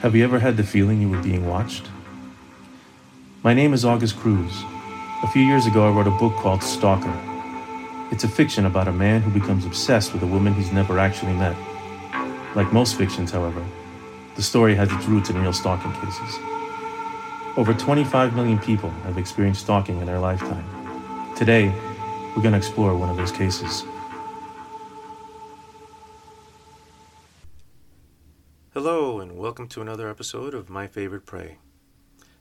Have you ever had the feeling you were being watched? My name is August Cruz. A few years ago, I wrote a book called Stalker. It's a fiction about a man who becomes obsessed with a woman he's never actually met. Like most fictions, however, the story has its roots in real stalking cases. Over 25 million people have experienced stalking in their lifetime. Today, we're going to explore one of those cases. Welcome to another episode of My Favorite Prey.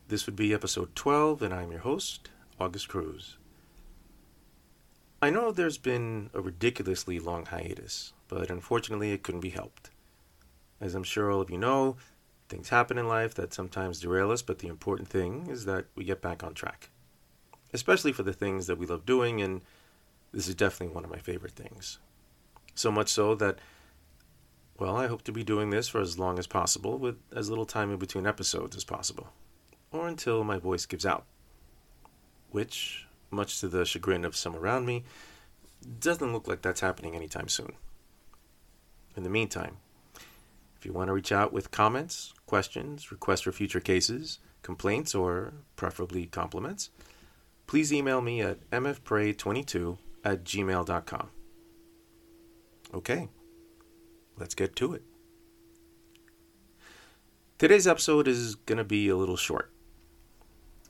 This would be episode 12, and I'm your host, August Cruz. I know there's been a ridiculously long hiatus, but unfortunately it couldn't be helped. As I'm sure all of you know, things happen in life that sometimes derail us, but the important thing is that we get back on track. Especially for the things that we love doing, and this is definitely one of my favorite things. So much so that well, I hope to be doing this for as long as possible, with as little time in between episodes as possible, or until my voice gives out. Which, much to the chagrin of some around me, doesn't look like that's happening anytime soon. In the meantime, if you want to reach out with comments, questions, requests for future cases, complaints, or preferably compliments, please email me at mfprey22 at gmail.com. Okay let's get to it. Today's episode is going to be a little short.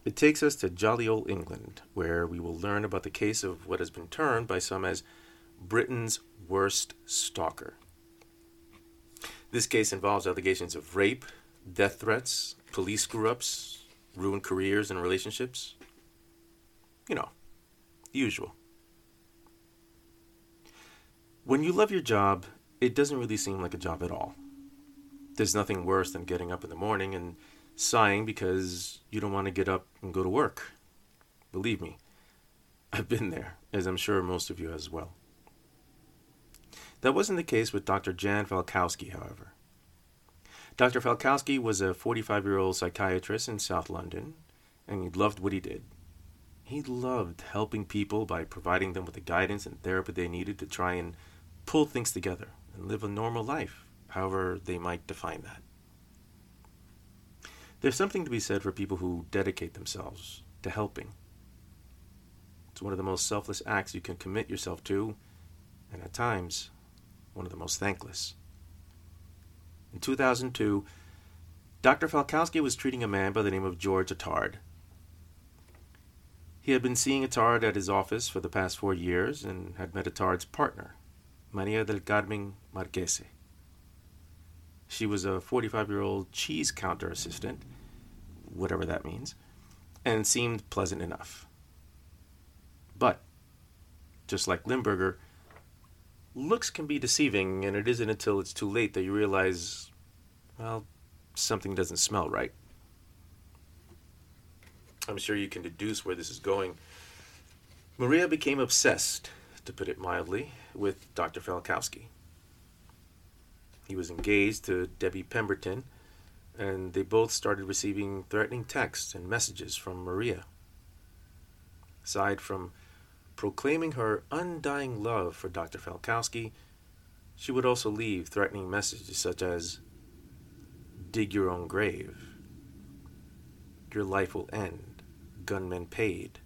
It takes us to jolly old England, where we will learn about the case of what has been termed by some as Britain's worst stalker. This case involves allegations of rape, death threats, police screw ups, ruined careers and relationships. You know, the usual. When you love your job it doesn't really seem like a job at all. There's nothing worse than getting up in the morning and sighing because you don't want to get up and go to work. Believe me, I've been there, as I'm sure most of you as well. That wasn't the case with Dr. Jan Falkowski, however. Dr. Falkowski was a 45 year old psychiatrist in South London, and he loved what he did. He loved helping people by providing them with the guidance and therapy they needed to try and pull things together and live a normal life, however they might define that. There's something to be said for people who dedicate themselves to helping. It's one of the most selfless acts you can commit yourself to, and at times, one of the most thankless. In 2002, Dr. Falkowski was treating a man by the name of George Attard. He had been seeing Attard at his office for the past four years and had met Attard's partner, Maria del Carmen Marquez. She was a 45 year old cheese counter assistant, whatever that means, and seemed pleasant enough. But, just like Limburger, looks can be deceiving, and it isn't until it's too late that you realize, well, something doesn't smell right. I'm sure you can deduce where this is going. Maria became obsessed, to put it mildly, with Dr. Falkowski. He was engaged to Debbie Pemberton, and they both started receiving threatening texts and messages from Maria. Aside from proclaiming her undying love for Dr. Falkowski, she would also leave threatening messages such as Dig your own grave, Your life will end, gunmen paid,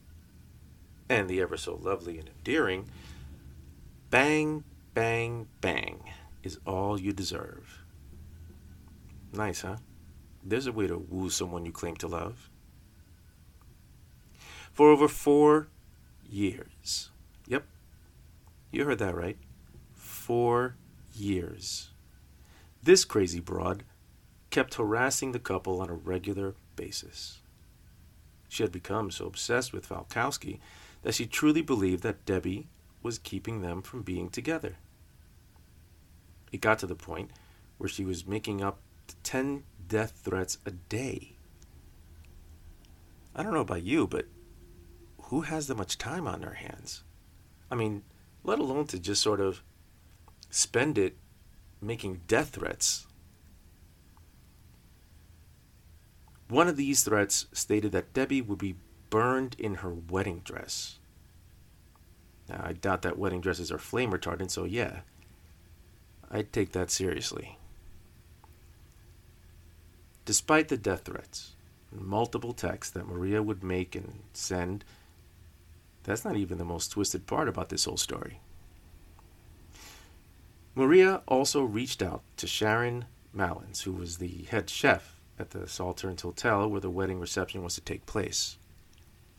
and the ever so lovely and endearing Bang, bang, bang is all you deserve. Nice, huh? There's a way to woo someone you claim to love. For over four years. Yep, you heard that right. Four years. This crazy broad kept harassing the couple on a regular basis. She had become so obsessed with Falkowski that she truly believed that Debbie was keeping them from being together. It got to the point where she was making up 10 death threats a day. I don't know about you, but who has that much time on their hands? I mean, let alone to just sort of spend it making death threats. One of these threats stated that Debbie would be burned in her wedding dress. Now, I doubt that wedding dresses are flame retardant, so yeah, I'd take that seriously. Despite the death threats, and multiple texts that Maria would make and send, that's not even the most twisted part about this whole story. Maria also reached out to Sharon Malins, who was the head chef at the Saltern's Hotel where the wedding reception was to take place.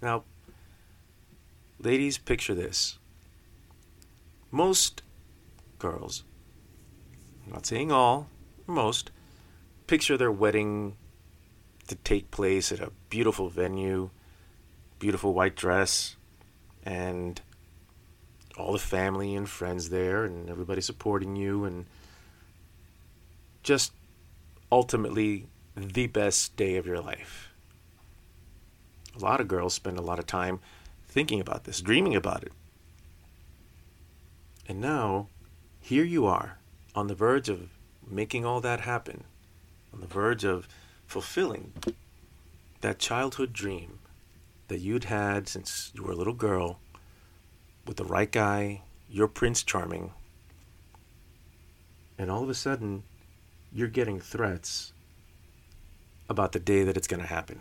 Now, ladies, picture this. Most girls, I'm not saying all, most, picture their wedding to take place at a beautiful venue, beautiful white dress, and all the family and friends there, and everybody supporting you, and just ultimately the best day of your life. A lot of girls spend a lot of time thinking about this, dreaming about it. And now, here you are on the verge of making all that happen, on the verge of fulfilling that childhood dream that you'd had since you were a little girl with the right guy, you're Prince Charming, and all of a sudden, you're getting threats about the day that it's going to happen.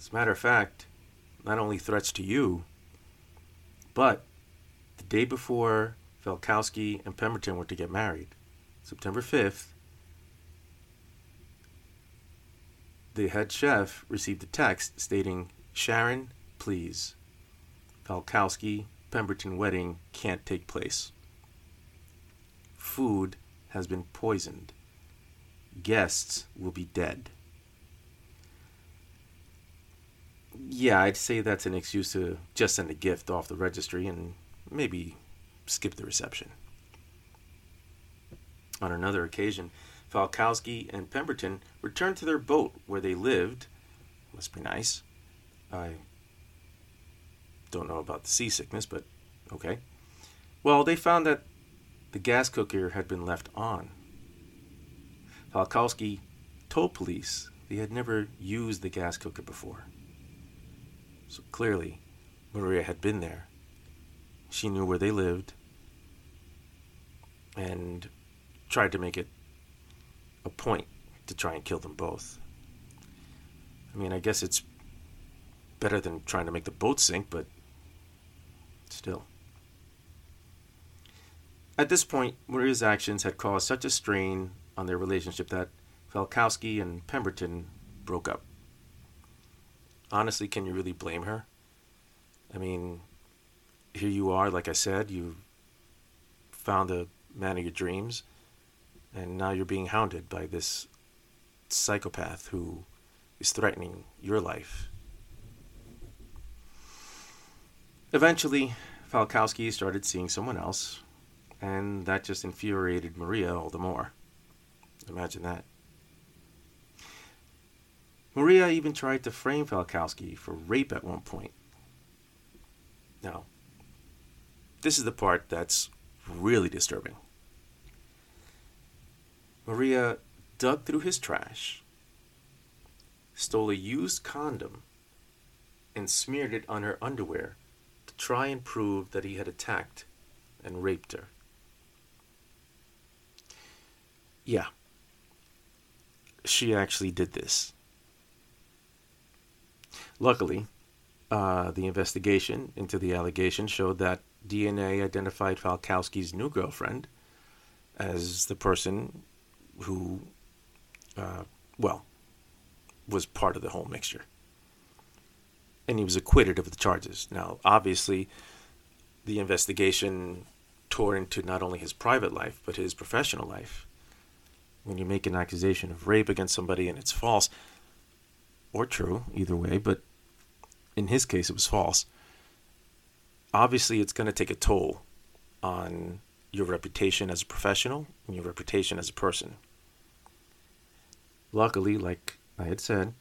As a matter of fact, not only threats to you, but the day before Falkowski and Pemberton were to get married, September 5th, the head chef received a text stating, Sharon, please. Falkowski Pemberton wedding can't take place. Food has been poisoned. Guests will be dead. Yeah, I'd say that's an excuse to just send a gift off the registry and maybe skip the reception. On another occasion, Falkowski and Pemberton returned to their boat where they lived. Must be nice. I don't know about the seasickness, but okay. Well, they found that the gas cooker had been left on. Falkowski told police they had never used the gas cooker before. So clearly, Maria had been there. She knew where they lived and tried to make it a point to try and kill them both. I mean, I guess it's better than trying to make the boat sink, but still. At this point, Maria's actions had caused such a strain on their relationship that Falkowski and Pemberton broke up. Honestly, can you really blame her? I mean, here you are, like I said, you found the man of your dreams, and now you're being hounded by this psychopath who is threatening your life. Eventually, Falkowski started seeing someone else, and that just infuriated Maria all the more. Imagine that. Maria even tried to frame Falkowski for rape at one point. Now, this is the part that's really disturbing. Maria dug through his trash, stole a used condom, and smeared it on her underwear to try and prove that he had attacked and raped her. Yeah, she actually did this. Luckily, uh, the investigation into the allegation showed that DNA identified Falkowski's new girlfriend as the person who, uh, well, was part of the whole mixture. And he was acquitted of the charges. Now, obviously, the investigation tore into not only his private life, but his professional life. When you make an accusation of rape against somebody and it's false, or true, either way, but in his case, it was false. Obviously, it's going to take a toll on your reputation as a professional and your reputation as a person. Luckily, like I had said,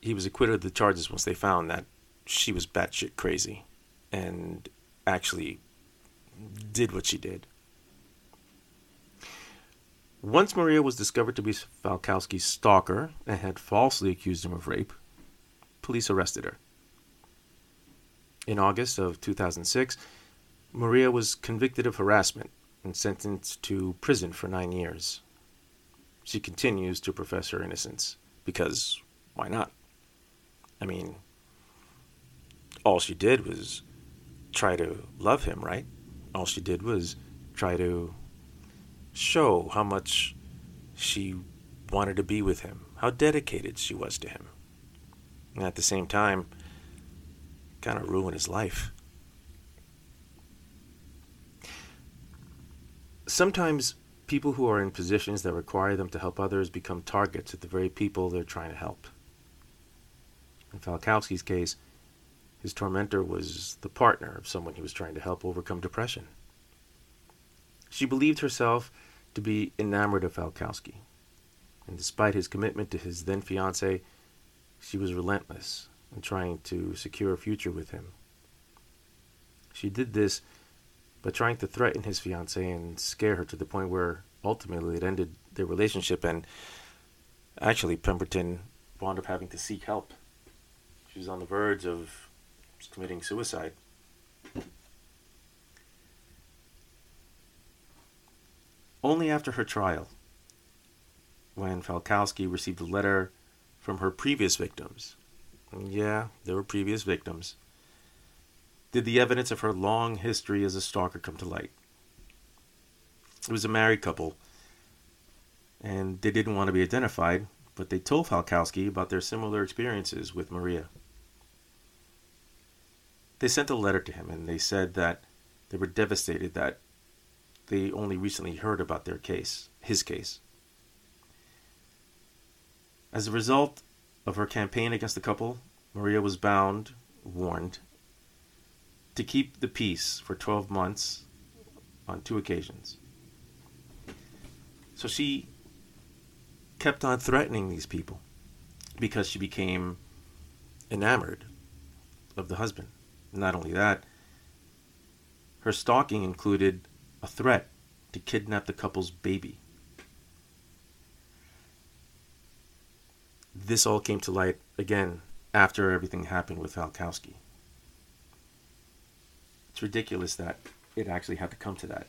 he was acquitted of the charges once they found that she was batshit crazy and actually did what she did. Once Maria was discovered to be Falkowski's stalker and had falsely accused him of rape, police arrested her. In August of 2006, Maria was convicted of harassment and sentenced to prison for nine years. she continues to profess her innocence because why not? I mean, all she did was try to love him, right? All she did was try to show how much she wanted to be with him, how dedicated she was to him. And at the same time, kind of ruin his life. Sometimes people who are in positions that require them to help others become targets of the very people they're trying to help. In Falkowski's case, his tormentor was the partner of someone he was trying to help overcome depression. She believed herself to be enamored of Falkowski, and despite his commitment to his then fiancee, she was relentless in trying to secure a future with him. She did this by trying to threaten his fiancee and scare her to the point where ultimately it ended their relationship and actually Pemberton wound up having to seek help. She was on the verge of committing suicide. Only after her trial, when Falkowski received a letter from her previous victims, yeah, there were previous victims, did the evidence of her long history as a stalker come to light. It was a married couple, and they didn't want to be identified, but they told Falkowski about their similar experiences with Maria. They sent a letter to him, and they said that they were devastated that they only recently heard about their case, his case. As a result of her campaign against the couple, Maria was bound, warned, to keep the peace for 12 months on two occasions. So she kept on threatening these people because she became enamored of the husband. Not only that, her stalking included a threat to kidnap the couple's baby. This all came to light again after everything happened with Falkowski. It's ridiculous that it actually had to come to that.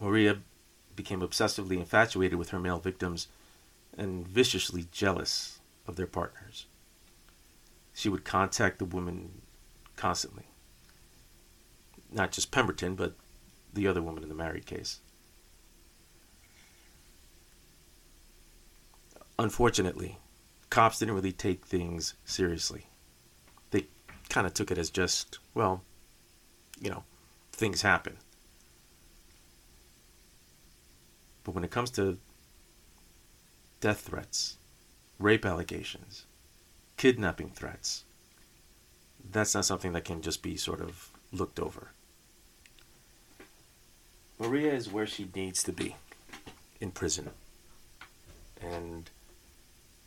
Maria became obsessively infatuated with her male victims and viciously jealous of their partners. She would contact the woman constantly. Not just Pemberton, but the other woman in the married case. Unfortunately, cops didn't really take things seriously. They kind of took it as just, well, you know, things happen. But when it comes to death threats, rape allegations, kidnapping threats, that's not something that can just be sort of looked over. Maria is where she needs to be in prison and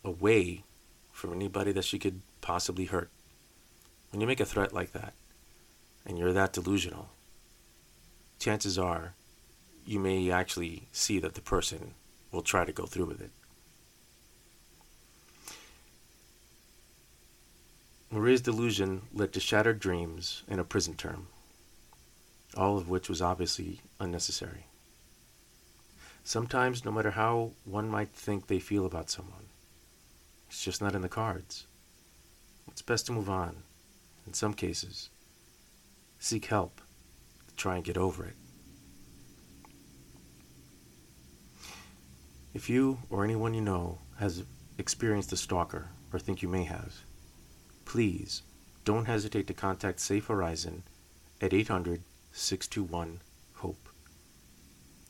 away from anybody that she could possibly hurt. When you make a threat like that, and you're that delusional, chances are you may actually see that the person will try to go through with it. Maria's delusion led to shattered dreams and a prison term, all of which was obviously unnecessary. Sometimes, no matter how one might think they feel about someone, it's just not in the cards. It's best to move on. In some cases, seek help to try and get over it. If you or anyone you know has experienced a stalker or think you may have, please don't hesitate to contact Safe Horizon at 800 621 HOPE.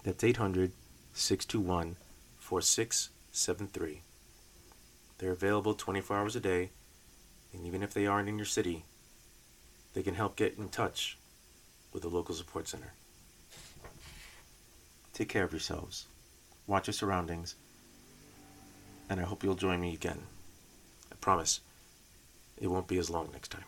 That's 800 621 4673. They're available 24 hours a day, and even if they aren't in your city, they can help get in touch with the local support center. Take care of yourselves, watch your surroundings, and I hope you'll join me again. I promise it won't be as long next time.